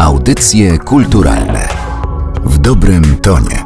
Audycje kulturalne w dobrym tonie.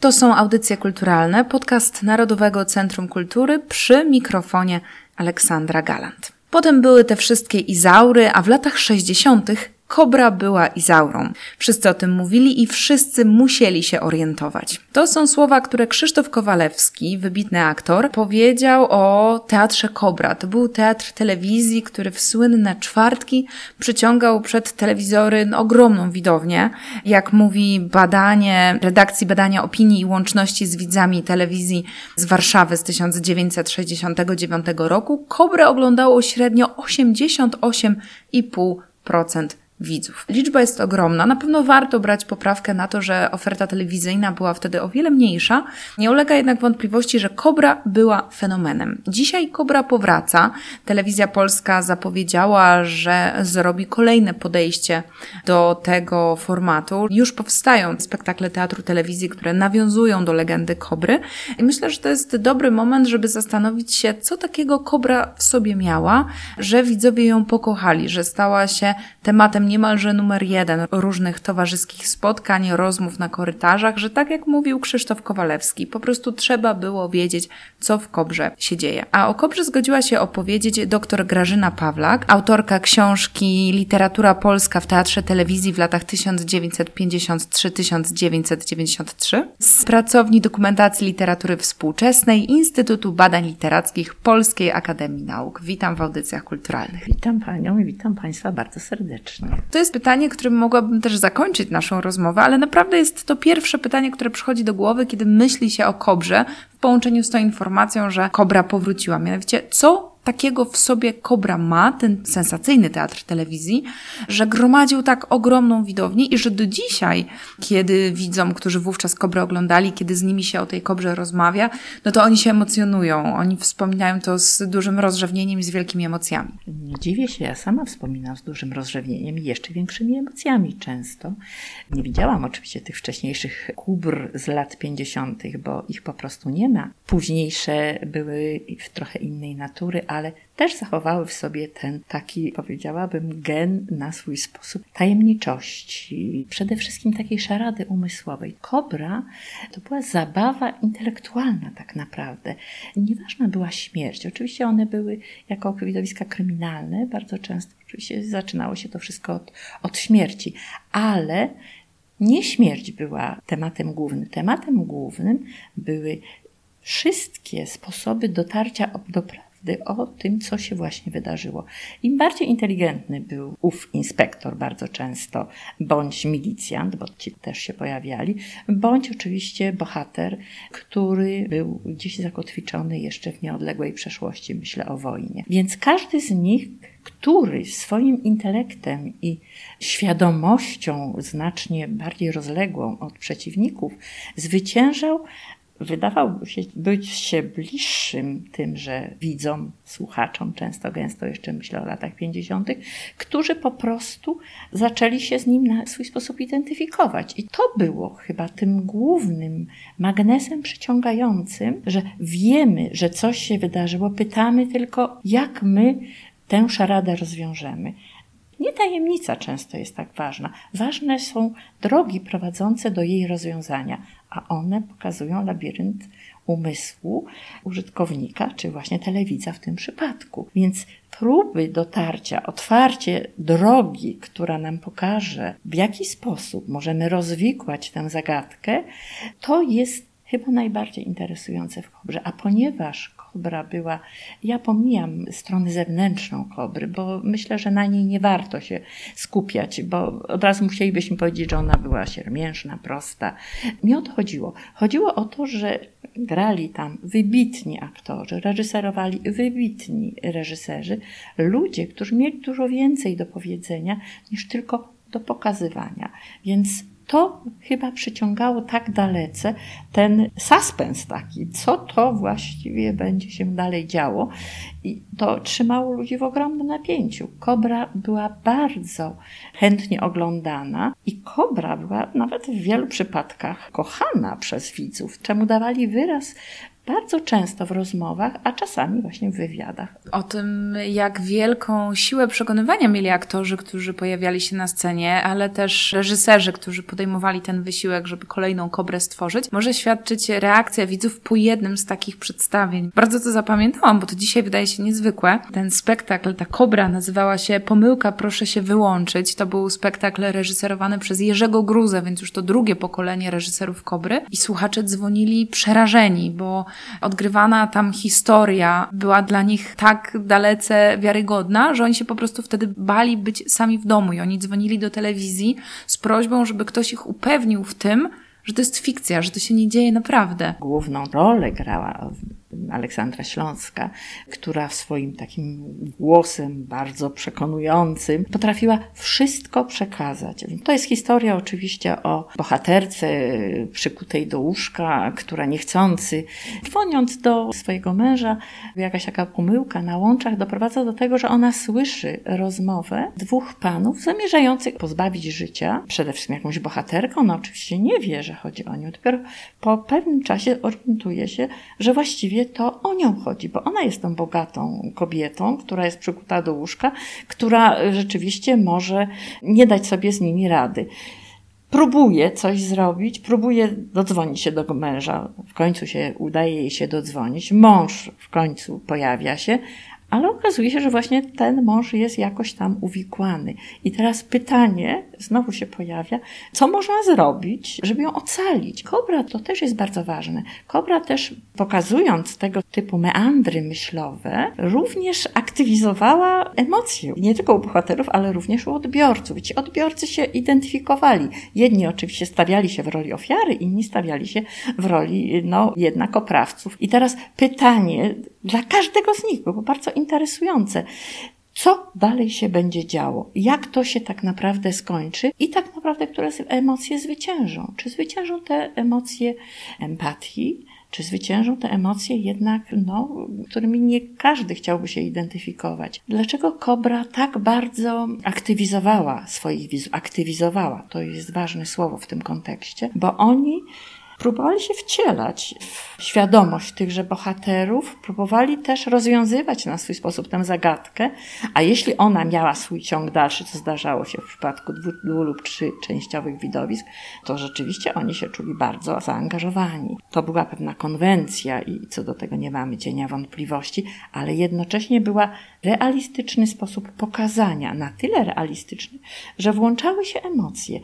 To są audycje kulturalne, podcast Narodowego Centrum Kultury przy mikrofonie Aleksandra Galant. Potem były te wszystkie Izaury, a w latach 60. Kobra była Izaurą. Wszyscy o tym mówili i wszyscy musieli się orientować. To są słowa, które Krzysztof Kowalewski, wybitny aktor, powiedział o teatrze Kobra. To był teatr telewizji, który w słynne czwartki przyciągał przed telewizory no, ogromną widownię. Jak mówi badanie redakcji badania opinii i łączności z widzami telewizji z Warszawy z 1969 roku, Kobrę oglądało średnio 88,5% widzów. Liczba jest ogromna. Na pewno warto brać poprawkę na to, że oferta telewizyjna była wtedy o wiele mniejsza. Nie ulega jednak wątpliwości, że Kobra była fenomenem. Dzisiaj Kobra powraca. Telewizja Polska zapowiedziała, że zrobi kolejne podejście do tego formatu. Już powstają spektakle teatru telewizji, które nawiązują do legendy Kobry. I myślę, że to jest dobry moment, żeby zastanowić się, co takiego Kobra w sobie miała, że widzowie ją pokochali, że stała się tematem niemalże numer jeden różnych towarzyskich spotkań, rozmów na korytarzach, że tak jak mówił Krzysztof Kowalewski, po prostu trzeba było wiedzieć, co w Kobrze się dzieje. A o Kobrze zgodziła się opowiedzieć dr Grażyna Pawlak, autorka książki Literatura Polska w Teatrze Telewizji w latach 1953-1993 z pracowni dokumentacji literatury współczesnej Instytutu Badań Literackich Polskiej Akademii Nauk. Witam w audycjach kulturalnych. Witam Panią i witam Państwa bardzo serdecznie. To jest pytanie, którym mogłabym też zakończyć naszą rozmowę, ale naprawdę jest to pierwsze pytanie, które przychodzi do głowy, kiedy myśli się o kobrze w połączeniu z tą informacją, że kobra powróciła. Mianowicie, co takiego w sobie Kobra ma, ten sensacyjny teatr telewizji, że gromadził tak ogromną widownię i że do dzisiaj, kiedy widzom, którzy wówczas Kobrę oglądali, kiedy z nimi się o tej Kobrze rozmawia, no to oni się emocjonują. Oni wspominają to z dużym rozrzewnieniem i z wielkimi emocjami. Nie dziwię się, ja sama wspominam z dużym rozrzewnieniem i jeszcze większymi emocjami często. Nie widziałam oczywiście tych wcześniejszych Kubr z lat 50., bo ich po prostu nie ma. Późniejsze były w trochę innej natury, ale też zachowały w sobie ten taki, powiedziałabym, gen na swój sposób tajemniczości, przede wszystkim takiej szarady umysłowej. Kobra to była zabawa intelektualna tak naprawdę. Nieważna była śmierć. Oczywiście one były jako widowiska kryminalne, bardzo często oczywiście zaczynało się to wszystko od, od śmierci, ale nie śmierć była tematem głównym. Tematem głównym były wszystkie sposoby dotarcia do prawdy o tym, co się właśnie wydarzyło. Im bardziej inteligentny był ów inspektor bardzo często, bądź milicjant, bo ci też się pojawiali, bądź oczywiście bohater, który był gdzieś zakotwiczony jeszcze w nieodległej przeszłości, myślę o wojnie. Więc każdy z nich który swoim intelektem i świadomością znacznie bardziej rozległą od przeciwników zwyciężał wydawał się być się bliższym tymże widzom, słuchaczom, często gęsto jeszcze myślę o latach 50., którzy po prostu zaczęli się z nim na swój sposób identyfikować. I to było chyba tym głównym magnesem przyciągającym, że wiemy, że coś się wydarzyło, pytamy tylko, jak my tę szaradę rozwiążemy. Nie tajemnica często jest tak ważna. Ważne są drogi prowadzące do jej rozwiązania, a one pokazują labirynt umysłu użytkownika, czy właśnie telewidza w tym przypadku. Więc próby dotarcia, otwarcie drogi, która nam pokaże, w jaki sposób możemy rozwikłać tę zagadkę, to jest chyba najbardziej interesujące w Kobrze. A ponieważ kobra była, ja pomijam stronę zewnętrzną kobry, bo myślę, że na niej nie warto się skupiać, bo od razu musielibyśmy powiedzieć, że ona była siermiężna, prosta. Nie o to chodziło. Chodziło o to, że grali tam wybitni aktorzy, reżyserowali wybitni reżyserzy, ludzie, którzy mieli dużo więcej do powiedzenia niż tylko do pokazywania. Więc to chyba przyciągało tak dalece ten suspens taki, co to właściwie będzie się dalej działo. I to trzymało ludzi w ogromnym napięciu. Kobra była bardzo chętnie oglądana i Kobra była nawet w wielu przypadkach kochana przez widzów, czemu dawali wyraz bardzo często w rozmowach, a czasami właśnie w wywiadach. O tym, jak wielką siłę przekonywania mieli aktorzy, którzy pojawiali się na scenie, ale też reżyserzy, którzy podejmowali ten wysiłek, żeby kolejną kobrę stworzyć, może świadczyć reakcja widzów po jednym z takich przedstawień. Bardzo to zapamiętałam, bo to dzisiaj wydaje się niezwykłe. Ten spektakl, ta kobra nazywała się Pomyłka, proszę się wyłączyć. To był spektakl reżyserowany przez Jerzego Gruzę, więc już to drugie pokolenie reżyserów kobry. I słuchacze dzwonili przerażeni, bo odgrywana tam historia była dla nich tak dalece wiarygodna, że oni się po prostu wtedy bali być sami w domu i oni dzwonili do telewizji z prośbą, żeby ktoś ich upewnił w tym, że to jest fikcja, że to się nie dzieje naprawdę. Główną rolę grała Aleksandra Śląska, która swoim takim głosem bardzo przekonującym potrafiła wszystko przekazać. To jest historia oczywiście o bohaterce przykutej do łóżka, która niechcący, dzwoniąc do swojego męża, jakaś taka pomyłka na łączach doprowadza do tego, że ona słyszy rozmowę dwóch panów zamierzających pozbawić życia przede wszystkim jakąś bohaterką. Ona oczywiście nie wie, że chodzi o nią. Dopiero po pewnym czasie orientuje się, że właściwie to o nią chodzi, bo ona jest tą bogatą kobietą, która jest przykuta do łóżka, która rzeczywiście może nie dać sobie z nimi rady próbuje coś zrobić, próbuje dodzwonić się do męża. W końcu się udaje jej się dodzwonić. Mąż w końcu pojawia się, ale okazuje się, że właśnie ten mąż jest jakoś tam uwikłany. I teraz pytanie znowu się pojawia, co można zrobić, żeby ją ocalić? Kobra to też jest bardzo ważne. Kobra też pokazując tego typu meandry myślowe, również aktywizowała emocje. Nie tylko u bohaterów, ale również u odbiorców. Ci odbiorcy się identyfikowali. Jedni oczywiście stawiali się w roli ofiary, inni stawiali się w roli, no, jednak oprawców. I teraz pytanie dla każdego z nich było bardzo interesujące. Co dalej się będzie działo? Jak to się tak naprawdę skończy? I tak naprawdę, które emocje zwyciężą? Czy zwyciężą te emocje empatii? Czy zwyciężą te emocje jednak, no, którymi nie każdy chciałby się identyfikować? Dlaczego Kobra tak bardzo aktywizowała swoich widzów? Aktywizowała, to jest ważne słowo w tym kontekście, bo oni próbowali się wcielać w świadomość tychże bohaterów, próbowali też rozwiązywać na swój sposób tę zagadkę, a jeśli ona miała swój ciąg dalszy, co zdarzało się w przypadku dwóch, dwóch lub trzy częściowych widowisk, to rzeczywiście oni się czuli bardzo zaangażowani. To była pewna konwencja i co do tego nie mamy cienia wątpliwości, ale jednocześnie była realistyczny sposób pokazania, na tyle realistyczny, że włączały się emocje.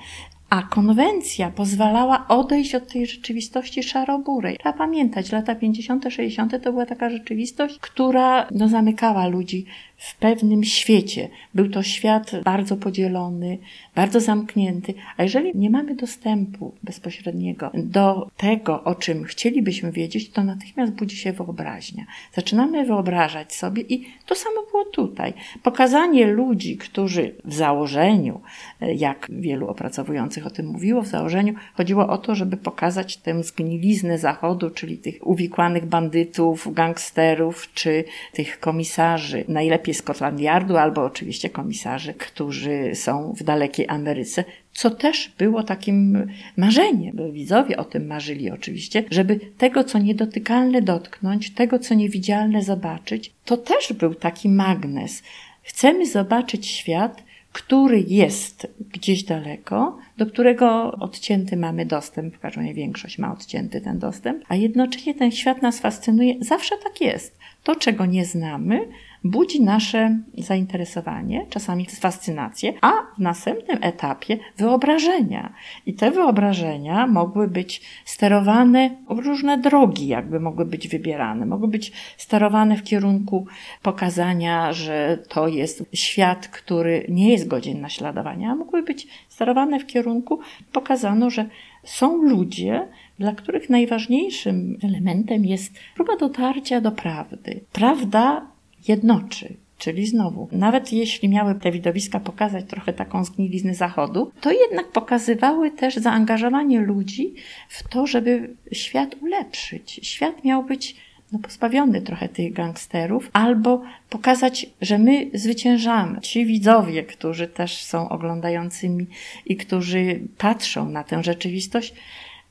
A konwencja pozwalała odejść od tej rzeczywistości szaroburej. Trzeba pamiętać, lata 50., 60. to była taka rzeczywistość, która no, zamykała ludzi w pewnym świecie. Był to świat bardzo podzielony, bardzo zamknięty, a jeżeli nie mamy dostępu bezpośredniego do tego, o czym chcielibyśmy wiedzieć, to natychmiast budzi się wyobraźnia. Zaczynamy wyobrażać sobie i to samo było tutaj. Pokazanie ludzi, którzy w założeniu, jak wielu opracowujących o tym mówiło, w założeniu chodziło o to, żeby pokazać tę zgniliznę Zachodu, czyli tych uwikłanych bandytów, gangsterów, czy tych komisarzy, najlepiej Scotland Yardu, albo oczywiście komisarzy, którzy są w dalekiej Ameryce, co też było takim marzeniem. Widzowie o tym marzyli oczywiście, żeby tego, co niedotykalne dotknąć, tego, co niewidzialne zobaczyć. To też był taki magnes. Chcemy zobaczyć świat, który jest gdzieś daleko, do którego odcięty mamy dostęp, w każdym razie większość ma odcięty ten dostęp, a jednocześnie ten świat nas fascynuje. Zawsze tak jest. To, czego nie znamy, budzi nasze zainteresowanie, czasami fascynację, a w następnym etapie wyobrażenia. I te wyobrażenia mogły być sterowane w różne drogi, jakby mogły być wybierane. Mogły być sterowane w kierunku pokazania, że to jest świat, który nie jest godzien naśladowania, a mogły być sterowane w kierunku pokazano, że są ludzie, dla których najważniejszym elementem jest próba dotarcia do prawdy. Prawda jednoczy. Czyli znowu, nawet jeśli miały te widowiska pokazać trochę taką zgniliznę Zachodu, to jednak pokazywały też zaangażowanie ludzi w to, żeby świat ulepszyć. Świat miał być no, pozbawiony trochę tych gangsterów, albo pokazać, że my zwyciężamy. Ci widzowie, którzy też są oglądającymi i którzy patrzą na tę rzeczywistość,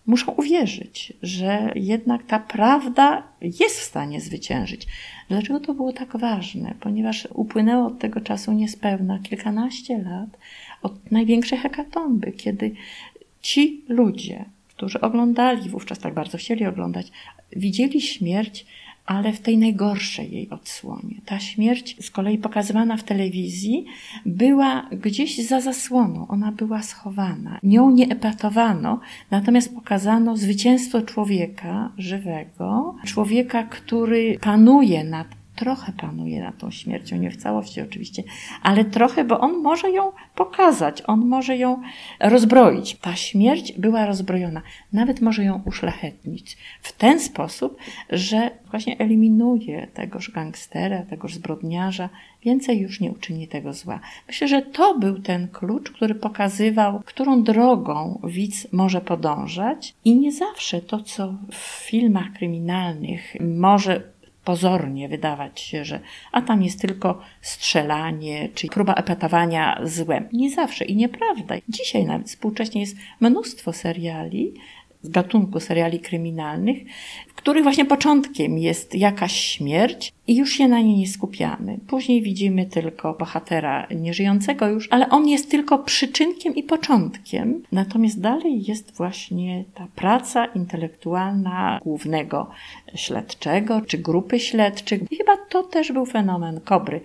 muszą uwierzyć, że jednak ta prawda jest w stanie zwyciężyć. Dlaczego to było tak ważne? Ponieważ upłynęło od tego czasu niespełna kilkanaście lat od największej hekatomby, kiedy ci ludzie, którzy oglądali wówczas tak bardzo chcieli oglądać, widzieli śmierć ale w tej najgorszej jej odsłonie. Ta śmierć, z kolei pokazywana w telewizji, była gdzieś za zasłoną, ona była schowana. Nią nie epatowano, natomiast pokazano zwycięstwo człowieka żywego, człowieka, który panuje nad trochę panuje nad tą śmiercią, nie w całości oczywiście, ale trochę, bo on może ją pokazać, on może ją rozbroić. Ta śmierć była rozbrojona, nawet może ją uszlachetnić w ten sposób, że właśnie eliminuje tegoż gangstera, tegoż zbrodniarza, więcej już nie uczyni tego zła. Myślę, że to był ten klucz, który pokazywał, którą drogą widz może podążać i nie zawsze to, co w filmach kryminalnych może pozornie wydawać się, że a tam jest tylko strzelanie, czy próba epatowania złem. Nie zawsze i nieprawda. Dzisiaj nawet współcześnie jest mnóstwo seriali, z gatunku seriali kryminalnych, w których właśnie początkiem jest jakaś śmierć i już się na niej nie skupiamy. Później widzimy tylko bohatera nieżyjącego już, ale on jest tylko przyczynkiem i początkiem. Natomiast dalej jest właśnie ta praca intelektualna głównego śledczego czy grupy śledczych. I chyba to też był fenomen Kobry.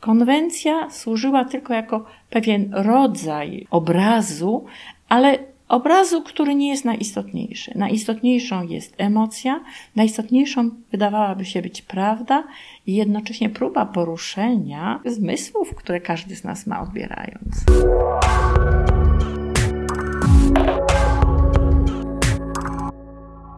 Konwencja służyła tylko jako pewien rodzaj obrazu, ale obrazu, który nie jest najistotniejszy. Najistotniejszą jest emocja, najistotniejszą wydawałaby się być prawda i jednocześnie próba poruszenia zmysłów, które każdy z nas ma odbierając.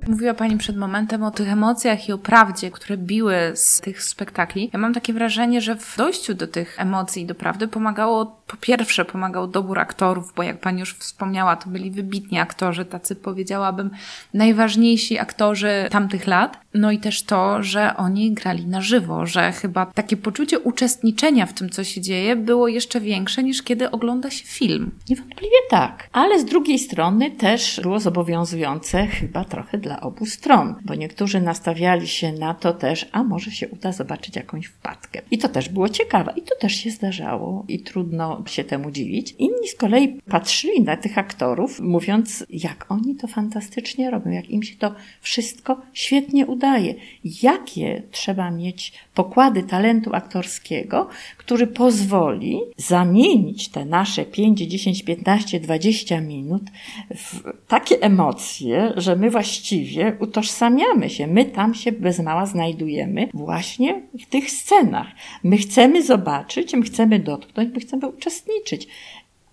Mówiła Pani przed momentem o tych emocjach i o prawdzie, które biły z tych spektakli. Ja mam takie wrażenie, że w dojściu do tych emocji i do prawdy pomagało, po pierwsze pomagał dobór aktorów, bo jak Pani już wspomniała, to byli wybitni aktorzy, tacy powiedziałabym najważniejsi aktorzy tamtych lat. No i też to, że oni grali na żywo, że chyba takie poczucie uczestniczenia w tym, co się dzieje, było jeszcze większe niż kiedy ogląda się film. Niewątpliwie tak, ale z drugiej strony też było zobowiązujące chyba trochę dla obu stron, bo niektórzy nastawiali się na to też, a może się uda zobaczyć jakąś wpadkę. I to też było ciekawe i to też się zdarzało i trudno się temu dziwić. Inni z kolei patrzyli na tych aktorów, mówiąc, jak oni to fantastycznie robią, jak im się to wszystko świetnie udaje, jakie trzeba mieć pokłady talentu aktorskiego, który pozwoli zamienić te nasze 5, 10, 15, 20 minut w takie emocje, że my właściwie utożsamiamy się, my tam się bez mała znajdujemy właśnie w tych scenach. My chcemy zobaczyć, my chcemy dotknąć, my chcemy uczestniczyć.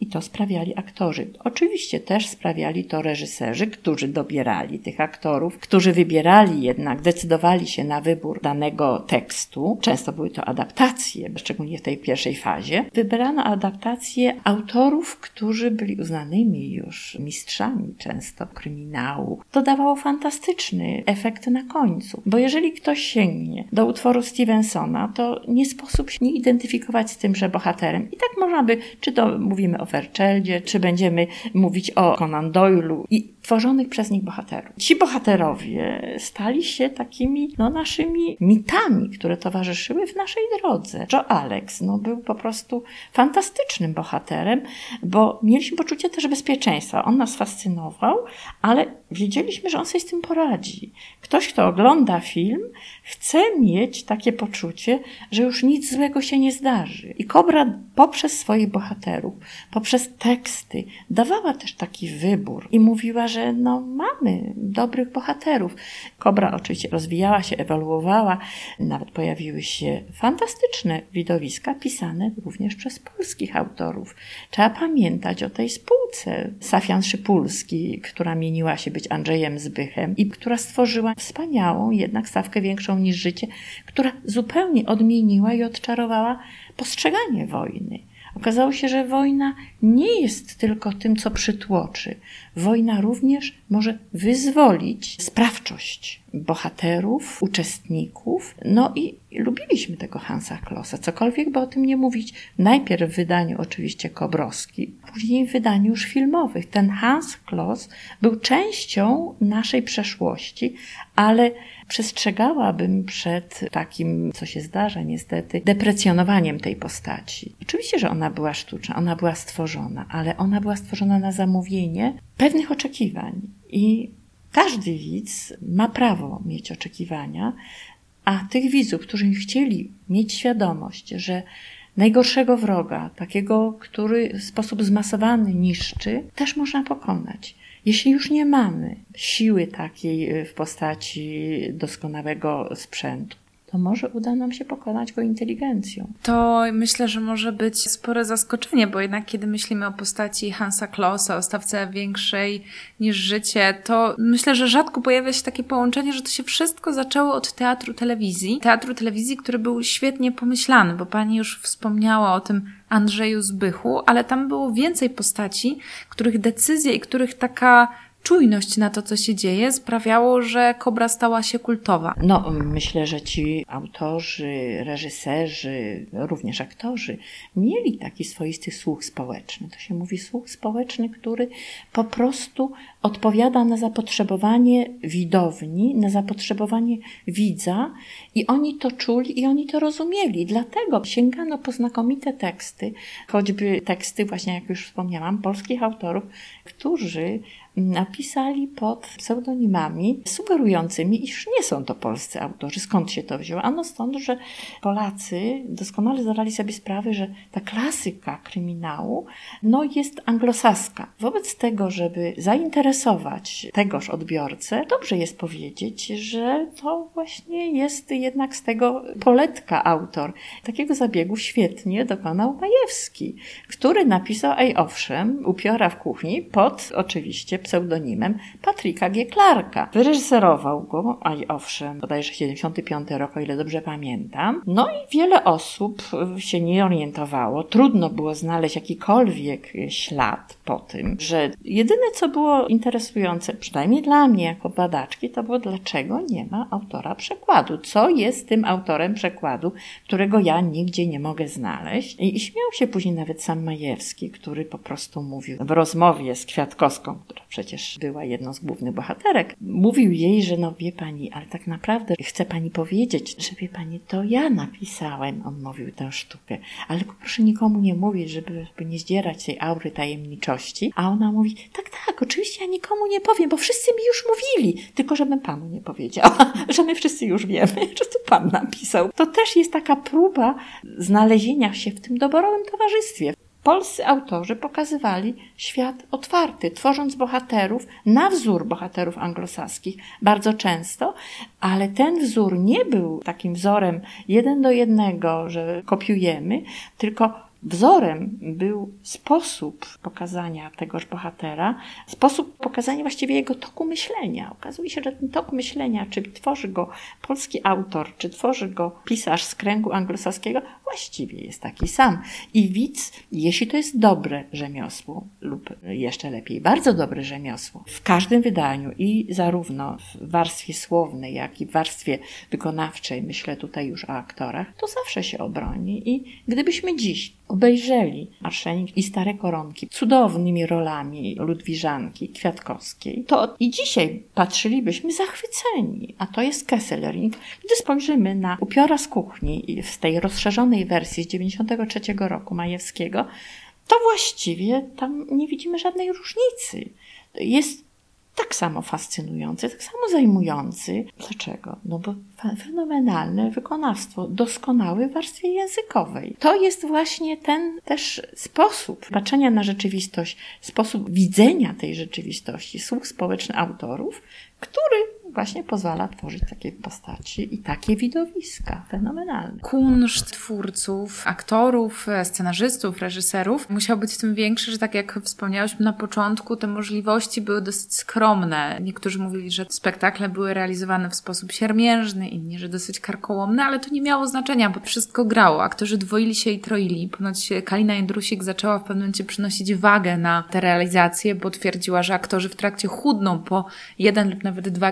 I to sprawiali aktorzy. Oczywiście też sprawiali to reżyserzy, którzy dobierali tych aktorów, którzy wybierali jednak, decydowali się na wybór danego tekstu. Często były to adaptacje, szczególnie w tej pierwszej fazie. Wybrano adaptacje autorów, którzy byli uznanymi już mistrzami często kryminału. To dawało fantastyczny efekt na końcu, bo jeżeli ktoś sięgnie do utworu Stevensona, to nie sposób się nie identyfikować z tymże bohaterem. I tak można by, czy to mówimy o Fairchild, czy będziemy mówić o Conan Doyle'u i tworzonych przez nich bohaterów. Ci bohaterowie stali się takimi no, naszymi mitami, które towarzyszyły w naszej drodze. Joe Alex no, był po prostu fantastycznym bohaterem, bo mieliśmy poczucie też bezpieczeństwa. On nas fascynował, ale wiedzieliśmy, że on sobie z tym poradzi. Ktoś, kto ogląda film, chce mieć takie poczucie, że już nic złego się nie zdarzy. I Kobra poprzez swoich bohaterów, poprzez teksty dawała też taki wybór i mówiła, że no mamy dobrych bohaterów. Kobra oczywiście rozwijała się, ewoluowała, nawet pojawiły się fantastyczne widowiska pisane również przez polskich autorów. Trzeba pamiętać o tej spółce Safian Szypulski, która mieniła się być Andrzejem Zbychem i która stworzyła wspaniałą, jednak stawkę większą niż życie, która zupełnie odmieniła i odczarowała postrzeganie wojny. Okazało się, że wojna nie jest tylko tym, co przytłoczy. Wojna również może wyzwolić sprawczość bohaterów, uczestników. No i lubiliśmy tego Hansa Klossa, cokolwiek by o tym nie mówić. Najpierw w wydaniu oczywiście Kobrowski, później w wydaniu już filmowych. Ten Hans Kloss był częścią naszej przeszłości, ale przestrzegałabym przed takim, co się zdarza niestety, deprecjonowaniem tej postaci. Oczywiście, że ona była sztuczna, ona była stworzona, ale ona była stworzona na zamówienie pewnych oczekiwań i każdy widz ma prawo mieć oczekiwania, a tych widzów, którzy chcieli mieć świadomość, że najgorszego wroga, takiego, który w sposób zmasowany niszczy, też można pokonać. Jeśli już nie mamy siły takiej w postaci doskonałego sprzętu, to może uda nam się pokonać go inteligencją. To myślę, że może być spore zaskoczenie, bo jednak kiedy myślimy o postaci Hansa Klossa, o stawce większej niż życie, to myślę, że rzadko pojawia się takie połączenie, że to się wszystko zaczęło od teatru telewizji. Teatru telewizji, który był świetnie pomyślany, bo pani już wspomniała o tym Andrzeju Zbychu, ale tam było więcej postaci, których decyzje i których taka czujność na to, co się dzieje, sprawiało, że Kobra stała się kultowa. No, myślę, że ci autorzy, reżyserzy, również aktorzy mieli taki swoisty słuch społeczny. To się mówi słuch społeczny, który po prostu odpowiada na zapotrzebowanie widowni, na zapotrzebowanie widza i oni to czuli i oni to rozumieli. Dlatego sięgano po znakomite teksty, choćby teksty, właśnie jak już wspomniałam, polskich autorów, którzy napisali pod pseudonimami sugerującymi, iż nie są to polscy autorzy. Skąd się to wzięło? Ano stąd, że Polacy doskonale zdawali sobie sprawę, że ta klasyka kryminału no, jest anglosaska. Wobec tego, żeby zainteresować tegoż odbiorcę, dobrze jest powiedzieć, że to właśnie jest jednak z tego poletka autor. Takiego zabiegu świetnie dokonał Majewski, który napisał, ej owszem, upiora w kuchni pod oczywiście pseudonimem Patryka G. Clarka. Wyreżyserował go, a i owszem, bodajże 75 rok, o ile dobrze pamiętam. No i wiele osób się nie orientowało. Trudno było znaleźć jakikolwiek ślad po tym, że jedyne, co było interesujące, przynajmniej dla mnie jako badaczki, to było dlaczego nie ma autora przekładu. Co jest tym autorem przekładu, którego ja nigdzie nie mogę znaleźć. I śmiał się później nawet sam Majewski, który po prostu mówił w rozmowie z Kwiatkowską, która przecież była jedną z głównych bohaterek, mówił jej, że no wie pani, ale tak naprawdę chce pani powiedzieć, że wie pani, to ja napisałem, on mówił tę sztukę, ale proszę nikomu nie mówić, żeby, żeby nie zdzierać tej aury tajemniczości. A ona mówi, tak, tak, oczywiście ja nikomu nie powiem, bo wszyscy mi już mówili, tylko żebym panu nie powiedziała, że my wszyscy już wiemy, że to pan napisał. To też jest taka próba znalezienia się w tym doborowym towarzystwie polscy autorzy pokazywali świat otwarty, tworząc bohaterów na wzór bohaterów anglosaskich bardzo często, ale ten wzór nie był takim wzorem jeden do jednego, że kopiujemy, tylko Wzorem był sposób pokazania tegoż bohatera, sposób pokazania właściwie jego toku myślenia. Okazuje się, że ten tok myślenia, czy tworzy go polski autor, czy tworzy go pisarz z kręgu anglosaskiego, właściwie jest taki sam. I widz, jeśli to jest dobre rzemiosło, lub jeszcze lepiej, bardzo dobre rzemiosło, w każdym wydaniu i zarówno w warstwie słownej, jak i w warstwie wykonawczej, myślę tutaj już o aktorach, to zawsze się obroni. I gdybyśmy dziś obejrzeli Marszenik i Stare Koronki cudownymi rolami Ludwiżanki Kwiatkowskiej, to i dzisiaj patrzylibyśmy zachwyceni, a to jest Kesselring. Gdy spojrzymy na Upiora z kuchni z tej rozszerzonej wersji z 93 roku Majewskiego, to właściwie tam nie widzimy żadnej różnicy. Jest tak samo fascynujący, tak samo zajmujący. Dlaczego? No bo fenomenalne wykonawstwo, doskonały w warstwie językowej. To jest właśnie ten też sposób patrzenia na rzeczywistość, sposób widzenia tej rzeczywistości, słuch społeczny autorów, który właśnie pozwala tworzyć takie postaci i takie widowiska fenomenalne. Kunszt twórców, aktorów, scenarzystów, reżyserów musiał być tym większy, że tak jak wspomniałyśmy na początku, te możliwości były dosyć skromne. Niektórzy mówili, że spektakle były realizowane w sposób siermiężny, inni, że dosyć karkołomny, ale to nie miało znaczenia, bo wszystko grało. Aktorzy dwoili się i troili. Ponoć Kalina Jędrusik zaczęła w pewnym momencie przynosić wagę na te realizacje, bo twierdziła, że aktorzy w trakcie chudną po jeden lub nawet dwa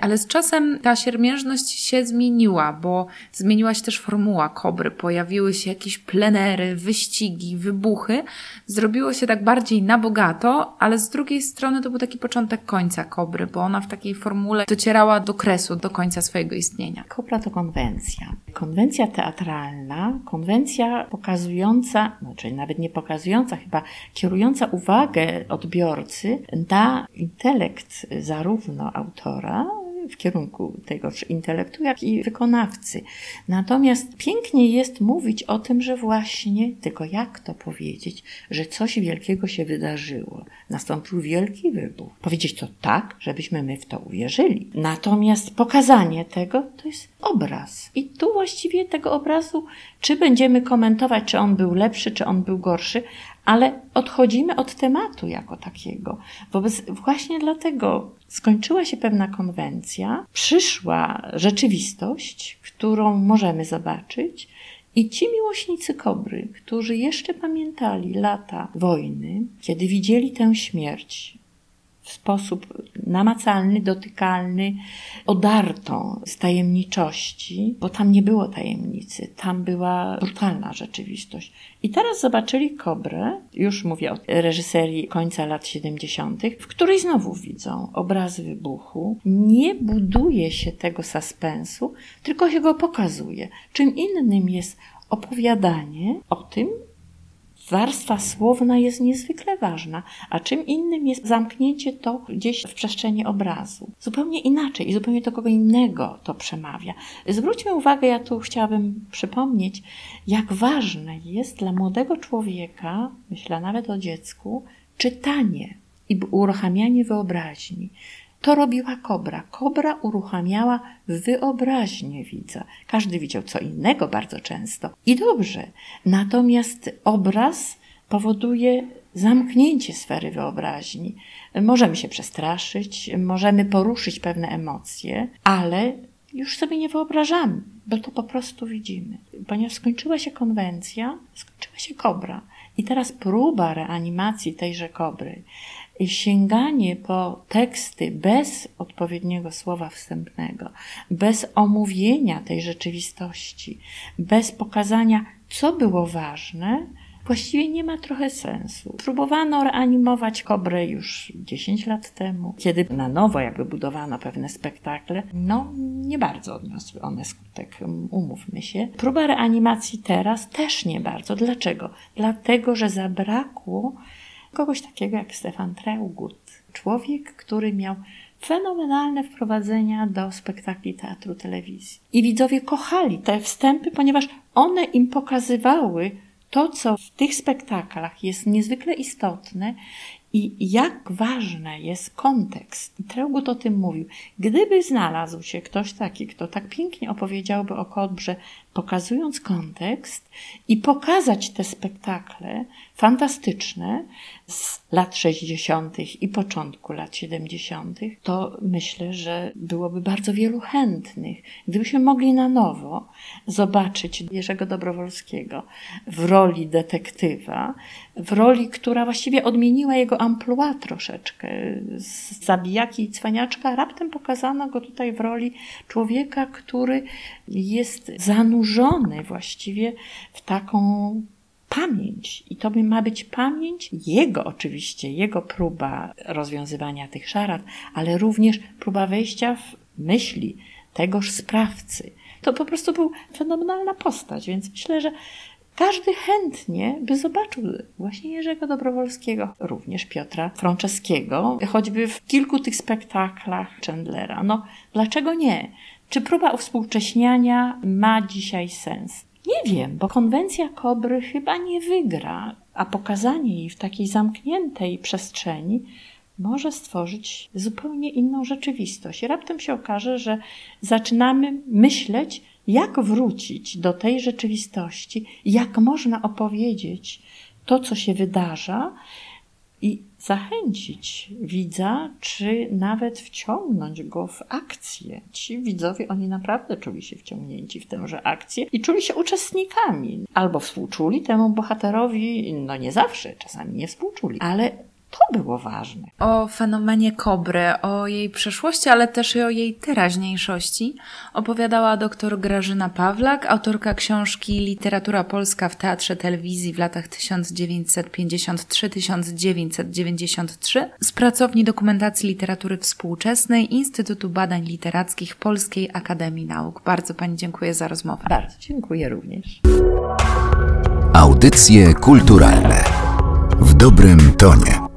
ale z czasem ta siermiężność się zmieniła, bo zmieniła się też formuła kobry. Pojawiły się jakieś plenery, wyścigi, wybuchy. Zrobiło się tak bardziej na bogato, ale z drugiej strony to był taki początek końca kobry, bo ona w takiej formule docierała do kresu, do końca swojego istnienia. Kobra to konwencja. Konwencja teatralna, konwencja pokazująca, znaczy nawet nie pokazująca, chyba kierująca uwagę odbiorcy na intelekt zarówno autora, w kierunku tegoż intelektu, jak i wykonawcy. Natomiast pięknie jest mówić o tym, że właśnie, tylko jak to powiedzieć, że coś wielkiego się wydarzyło. Nastąpił wielki wybuch. Powiedzieć to tak, żebyśmy my w to uwierzyli. Natomiast pokazanie tego to jest obraz. I tu właściwie tego obrazu, czy będziemy komentować, czy on był lepszy, czy on był gorszy, ale odchodzimy od tematu jako takiego. Wobec właśnie dlatego skończyła się pewna konwencja, przyszła rzeczywistość, którą możemy zobaczyć, i ci miłośnicy kobry, którzy jeszcze pamiętali lata wojny, kiedy widzieli tę śmierć, w sposób namacalny, dotykalny, odartą z tajemniczości, bo tam nie było tajemnicy, tam była brutalna rzeczywistość. I teraz zobaczyli Kobrę, już mówię o reżyserii końca lat 70., w której znowu widzą obrazy wybuchu. Nie buduje się tego suspensu, tylko się go pokazuje. Czym innym jest opowiadanie o tym, warstwa słowna jest niezwykle ważna, a czym innym jest zamknięcie to gdzieś w przestrzeni obrazu. Zupełnie inaczej i zupełnie do kogo innego to przemawia. Zwróćmy uwagę, ja tu chciałabym przypomnieć, jak ważne jest dla młodego człowieka, myślę nawet o dziecku, czytanie i uruchamianie wyobraźni. To robiła kobra. Kobra uruchamiała wyobraźnię widza. Każdy widział co innego bardzo często. I dobrze. Natomiast obraz powoduje zamknięcie sfery wyobraźni. Możemy się przestraszyć, możemy poruszyć pewne emocje, ale już sobie nie wyobrażamy, bo to po prostu widzimy. Ponieważ skończyła się konwencja, skończyła się kobra. I teraz próba reanimacji tejże kobry i sięganie po teksty bez odpowiedniego słowa wstępnego, bez omówienia tej rzeczywistości, bez pokazania, co było ważne, właściwie nie ma trochę sensu. Próbowano reanimować Kobrę już 10 lat temu, kiedy na nowo jakby budowano pewne spektakle. No, nie bardzo odniosły one skutek, umówmy się. Próba reanimacji teraz też nie bardzo. Dlaczego? Dlatego, że zabrakło kogoś takiego jak Stefan Treugut. Człowiek, który miał fenomenalne wprowadzenia do spektakli teatru telewizji. I widzowie kochali te wstępy, ponieważ one im pokazywały to, co w tych spektaklach jest niezwykle istotne i jak ważny jest kontekst. Treugut o tym mówił. Gdyby znalazł się ktoś taki, kto tak pięknie opowiedziałby o Kodbrze, pokazując kontekst i pokazać te spektakle fantastyczne z lat 60. i początku lat 70., to myślę, że byłoby bardzo wielu chętnych. Gdybyśmy mogli na nowo zobaczyć Jerzego Dobrowolskiego w roli detektywa, w roli, która właściwie odmieniła jego amplua troszeczkę. Z zabijaki i cwaniaczka raptem pokazano go tutaj w roli człowieka, który jest zanurzony właściwie w taką pamięć. I to ma być pamięć jego oczywiście, jego próba rozwiązywania tych szarad, ale również próba wejścia w myśli tegoż sprawcy. To po prostu był fenomenalna postać, więc myślę, że każdy chętnie by zobaczył właśnie Jerzego Dobrowolskiego, również Piotra Franceskiego, choćby w kilku tych spektaklach Chandlera. No, dlaczego nie? Czy próba uwspółcześniania ma dzisiaj sens? Nie wiem, bo konwencja kobry chyba nie wygra, a pokazanie jej w takiej zamkniętej przestrzeni może stworzyć zupełnie inną rzeczywistość. Raptem się okaże, że zaczynamy myśleć, jak wrócić do tej rzeczywistości, jak można opowiedzieć to, co się wydarza i zachęcić widza, czy nawet wciągnąć go w akcję. Ci widzowie, oni naprawdę czuli się wciągnięci w tęże akcję i czuli się uczestnikami. Albo współczuli temu bohaterowi, no nie zawsze, czasami nie współczuli, ale to było ważne. O fenomenie kobry, o jej przeszłości, ale też i o jej teraźniejszości opowiadała dr Grażyna Pawlak, autorka książki Literatura Polska w Teatrze Telewizji w latach 1953-1993 z pracowni dokumentacji literatury współczesnej Instytutu Badań Literackich Polskiej Akademii Nauk. Bardzo Pani dziękuję za rozmowę. Bardzo dziękuję również. Audycje kulturalne w dobrym tonie.